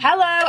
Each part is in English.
Hello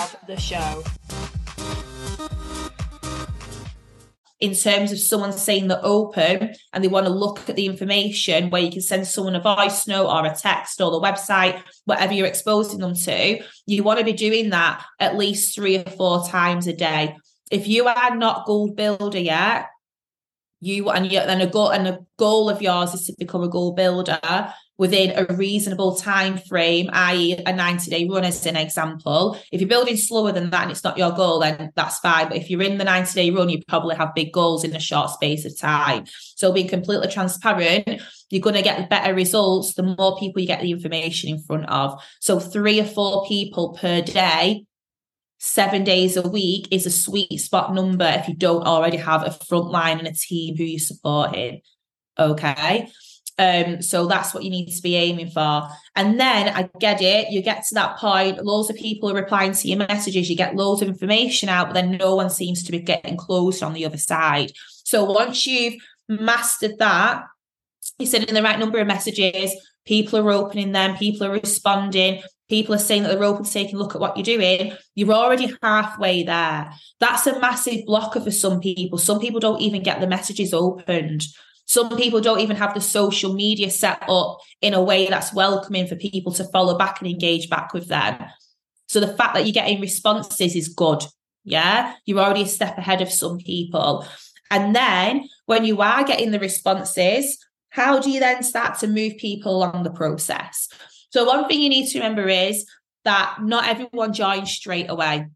of the show. in terms of someone saying they're open and they want to look at the information where you can send someone a voice note or a text or the website, whatever you're exposing them to, you want to be doing that at least three or four times a day. If you are not gold builder yet, you and you and a goal and a goal of yours is to become a goal builder within a reasonable time frame, i.e., a 90 day run, as an example. If you're building slower than that and it's not your goal, then that's fine. But if you're in the 90 day run, you probably have big goals in a short space of time. So being completely transparent, you're going to get better results the more people you get the information in front of. So three or four people per day seven days a week is a sweet spot number if you don't already have a front line and a team who you're supporting. Okay. Um, so that's what you need to be aiming for. And then I get it, you get to that point, loads of people are replying to your messages, you get loads of information out, but then no one seems to be getting closed on the other side. So once you've mastered that, you're sending the right number of messages, people are opening them, people are responding, people are saying that they're open to taking a look at what you're doing, you're already halfway there. That's a massive blocker for some people. Some people don't even get the messages opened. Some people don't even have the social media set up in a way that's welcoming for people to follow back and engage back with them. So the fact that you're getting responses is good. Yeah. You're already a step ahead of some people. And then when you are getting the responses, how do you then start to move people along the process? So, one thing you need to remember is that not everyone joins straight away.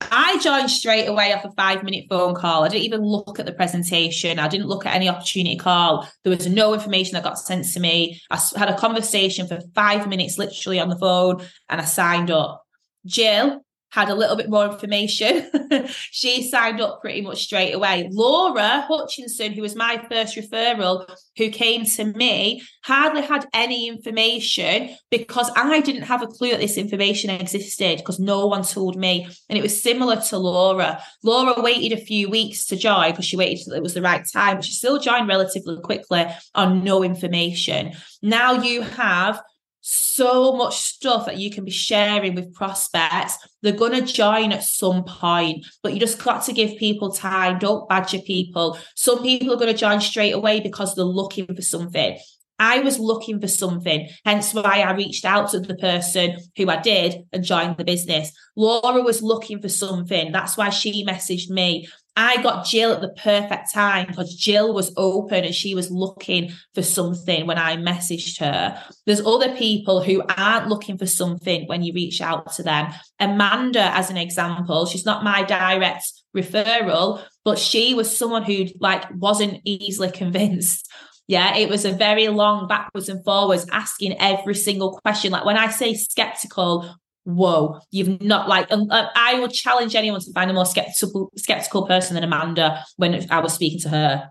I joined straight away off a five minute phone call. I didn't even look at the presentation. I didn't look at any opportunity call. There was no information that got sent to me. I had a conversation for five minutes, literally on the phone, and I signed up. Jill, had a little bit more information. she signed up pretty much straight away. Laura Hutchinson, who was my first referral, who came to me, hardly had any information because I didn't have a clue that this information existed because no one told me. And it was similar to Laura. Laura waited a few weeks to join because she waited till it was the right time, but she still joined relatively quickly on no information. Now you have so much stuff that you can be sharing with prospects. They're going to join at some point, but you just got to give people time. Don't badger people. Some people are going to join straight away because they're looking for something. I was looking for something, hence why I reached out to the person who I did and joined the business. Laura was looking for something. That's why she messaged me. I got Jill at the perfect time because Jill was open and she was looking for something when I messaged her. There's other people who aren't looking for something when you reach out to them. Amanda, as an example, she's not my direct referral, but she was someone who like wasn't easily convinced. Yeah, it was a very long backwards and forwards asking every single question. Like when I say skeptical, whoa, you've not like, um, uh, I would challenge anyone to find a more skeptical, skeptical person than Amanda when I was speaking to her.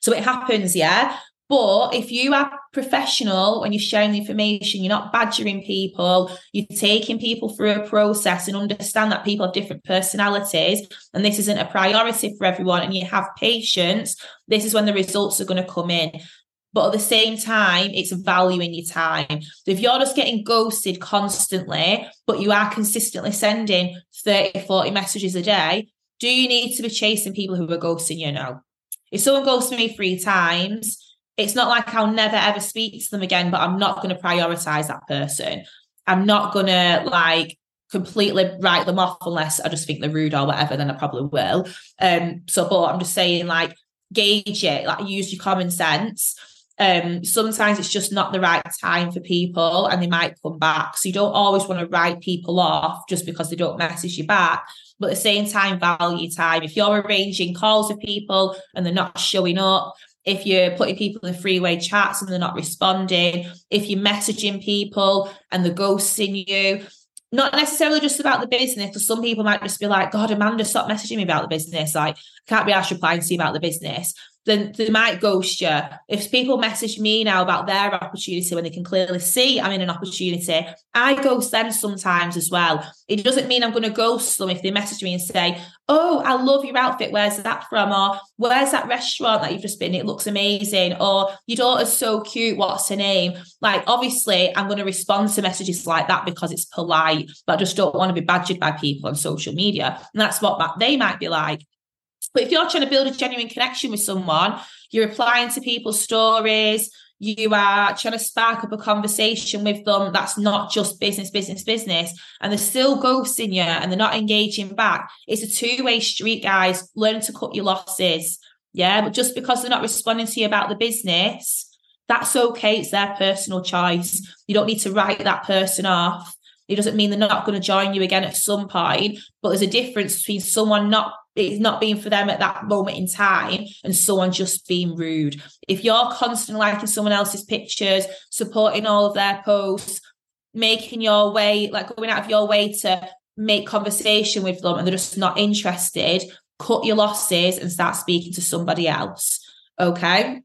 So it happens, yeah. But if you are professional when you're sharing the information, you're not badgering people, you're taking people through a process and understand that people have different personalities and this isn't a priority for everyone and you have patience, this is when the results are going to come in. But at the same time, it's valuing your time. So if you're just getting ghosted constantly, but you are consistently sending 30, 40 messages a day, do you need to be chasing people who are ghosting you? No. If someone ghosts me three times, it's not like I'll never ever speak to them again, but I'm not going to prioritize that person. I'm not going to like completely write them off unless I just think they're rude or whatever, then I probably will. Um, so, but I'm just saying, like, gauge it, like, use your common sense um, sometimes it's just not the right time for people and they might come back. So you don't always want to write people off just because they don't message you back. But at the same time, value time. If you're arranging calls with people and they're not showing up, if you're putting people in three-way chats and they're not responding, if you're messaging people and they're ghosting you, not necessarily just about the business, because some people might just be like, God, Amanda, stop messaging me about the business. Like, I can't be asked replying to you about the business. Then they might ghost you. If people message me now about their opportunity when they can clearly see I'm in an opportunity, I ghost them sometimes as well. It doesn't mean I'm going to ghost them if they message me and say, Oh, I love your outfit. Where's that from? Or where's that restaurant that you've just been? It looks amazing. Or your daughter's so cute. What's her name? Like, obviously, I'm going to respond to messages like that because it's polite, but I just don't want to be badgered by people on social media. And that's what they might be like. But if you're trying to build a genuine connection with someone, you're replying to people's stories, you are trying to spark up a conversation with them that's not just business, business, business, and they're still ghosting you and they're not engaging back. It's a two way street, guys. Learn to cut your losses. Yeah. But just because they're not responding to you about the business, that's okay. It's their personal choice. You don't need to write that person off. It doesn't mean they're not going to join you again at some point, but there's a difference between someone not it's not being for them at that moment in time and someone just being rude. If you're constantly liking someone else's pictures, supporting all of their posts, making your way, like going out of your way to make conversation with them and they're just not interested, cut your losses and start speaking to somebody else. Okay.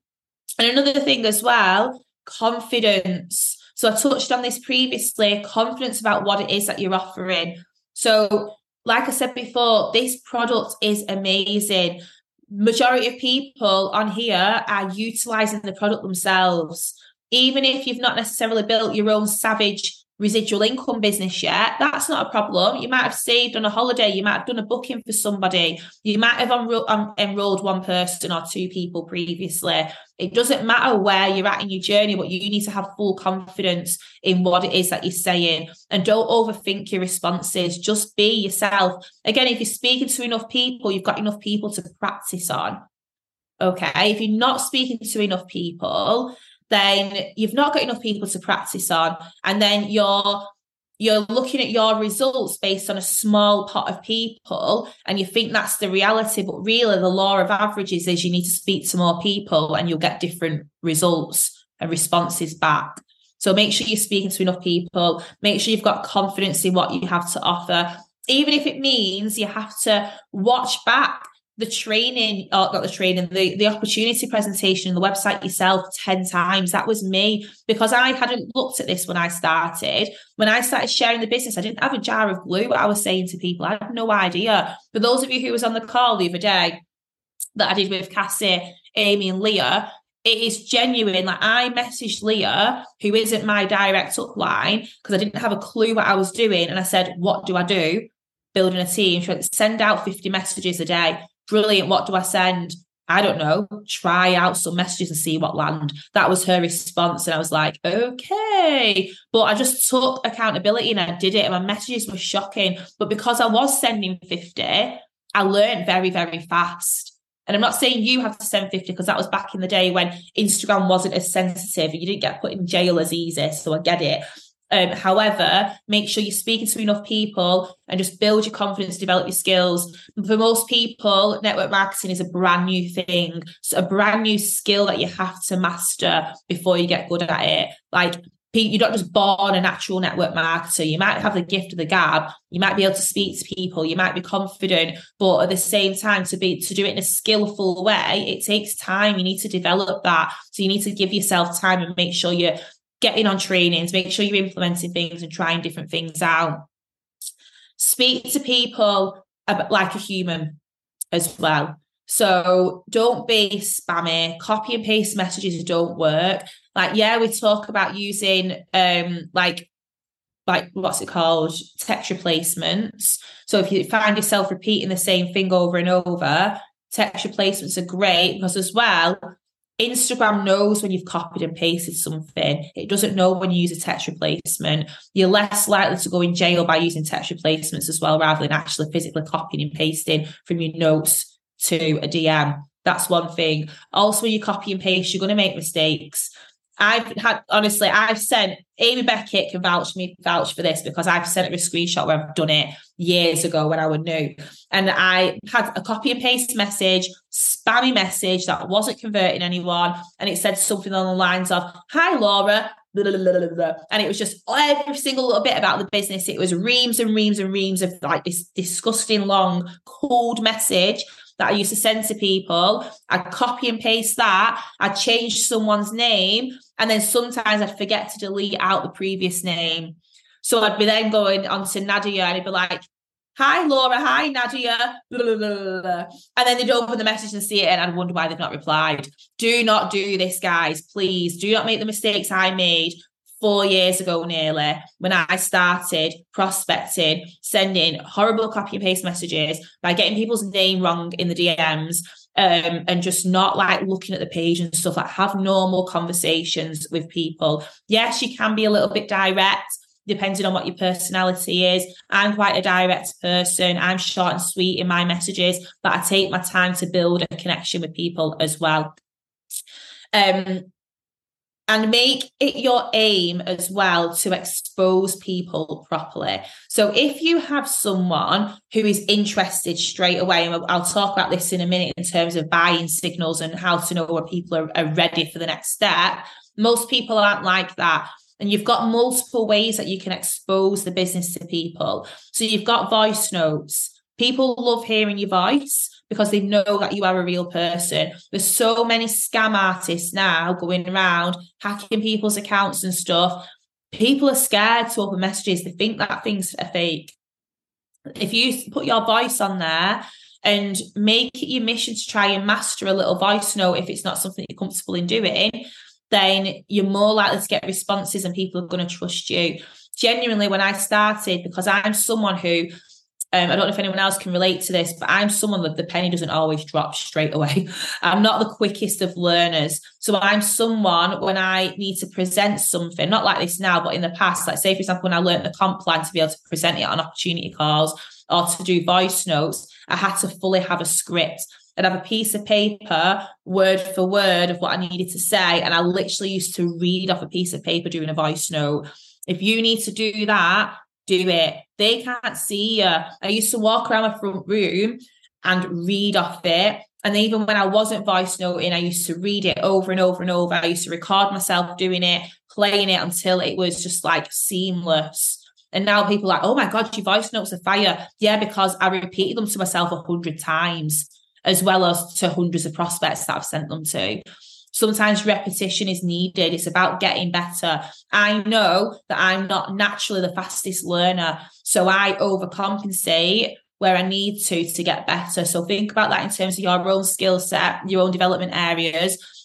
And another thing as well, confidence. So I touched on this previously confidence about what it is that you're offering. So like I said before, this product is amazing. Majority of people on here are utilizing the product themselves. Even if you've not necessarily built your own savage residual income business yet, that's not a problem. You might have saved on a holiday, you might have done a booking for somebody, you might have enro- um, enrolled one person or two people previously. It doesn't matter where you're at in your journey, but you need to have full confidence in what it is that you're saying and don't overthink your responses. Just be yourself. Again, if you're speaking to enough people, you've got enough people to practice on. Okay. If you're not speaking to enough people, then you've not got enough people to practice on and then you're you're looking at your results based on a small pot of people and you think that's the reality but really the law of averages is you need to speak to more people and you'll get different results and responses back. So make sure you're speaking to enough people. Make sure you've got confidence in what you have to offer. Even if it means you have to watch back the training, or uh, not the training, the, the opportunity presentation, the website yourself 10 times. That was me because I hadn't looked at this when I started. When I started sharing the business, I didn't have a jar of glue what I was saying to people. I had no idea. For those of you who was on the call the other day that I did with Cassie, Amy, and Leah, it is genuine. Like I messaged Leah, who isn't my direct upline, because I didn't have a clue what I was doing. And I said, What do I do? Building a team. Went, send out 50 messages a day brilliant. What do I send? I don't know, try out some messages and see what land. That was her response. And I was like, okay. But I just took accountability and I did it. And my messages were shocking. But because I was sending 50, I learned very, very fast. And I'm not saying you have to send 50 because that was back in the day when Instagram wasn't as sensitive. And you didn't get put in jail as easy. So I get it. Um, however, make sure you're speaking to enough people and just build your confidence, develop your skills. For most people, network marketing is a brand new thing, so a brand new skill that you have to master before you get good at it. Like you're not just born a natural network marketer. You might have the gift of the gab. You might be able to speak to people. You might be confident, but at the same time, to be to do it in a skillful way, it takes time. You need to develop that. So you need to give yourself time and make sure you're getting on trainings, make sure you're implementing things and trying different things out. Speak to people like a human as well. So don't be spammy. Copy and paste messages don't work. Like, yeah, we talk about using um like like what's it called? Text replacements. So if you find yourself repeating the same thing over and over, text replacements are great because as well, Instagram knows when you've copied and pasted something. It doesn't know when you use a text replacement. You're less likely to go in jail by using text replacements as well, rather than actually physically copying and pasting from your notes to a DM. That's one thing. Also, when you copy and paste, you're going to make mistakes. I've had honestly, I've sent Amy Beckett can vouch me vouch for this because I've sent her a screenshot where I've done it years ago when I was new, and I had a copy and paste message, spammy message that wasn't converting anyone, and it said something along the lines of, "Hi Laura, and it was just every single little bit about the business. It was reams and reams and reams of like this disgusting long, cold message that I used to send to people. I'd copy and paste that. I'd change someone's name. And then sometimes I'd forget to delete out the previous name. So I'd be then going on to Nadia and it'd be like, hi Laura, hi Nadia, blah, blah, blah, and then they'd open the message and see it, and I'd wonder why they've not replied. Do not do this, guys. Please do not make the mistakes I made four years ago nearly when I started prospecting, sending horrible copy and paste messages by getting people's name wrong in the DMs. Um, and just not like looking at the page and stuff like have normal conversations with people. Yes, you can be a little bit direct, depending on what your personality is. I'm quite a direct person. I'm short and sweet in my messages, but I take my time to build a connection with people as well. Um, and make it your aim as well to expose people properly. So if you have someone who is interested straight away, and I'll talk about this in a minute in terms of buying signals and how to know where people are, are ready for the next step. Most people aren't like that. And you've got multiple ways that you can expose the business to people. So you've got voice notes. People love hearing your voice because they know that you are a real person. There's so many scam artists now going around hacking people's accounts and stuff. People are scared to open messages. They think that things are fake. If you put your voice on there and make it your mission to try and master a little voice note if it's not something you're comfortable in doing, then you're more likely to get responses and people are going to trust you. Genuinely, when I started, because I'm someone who um, I don't know if anyone else can relate to this, but I'm someone that the penny doesn't always drop straight away. I'm not the quickest of learners. So I'm someone when I need to present something, not like this now, but in the past, like say, for example, when I learned the comp plan to be able to present it on opportunity calls or to do voice notes, I had to fully have a script. I'd have a piece of paper, word for word, of what I needed to say. And I literally used to read off a piece of paper doing a voice note. If you need to do that, do it. They can't see you. I used to walk around my front room and read off it. And even when I wasn't voice noting, I used to read it over and over and over. I used to record myself doing it, playing it until it was just like seamless. And now people are like, oh my God, your voice notes are fire. Yeah, because I repeated them to myself a hundred times as well as to hundreds of prospects that I've sent them to. Sometimes repetition is needed. It's about getting better. I know that I'm not naturally the fastest learner, so I overcompensate where I need to to get better. So think about that in terms of your own skill set, your own development areas.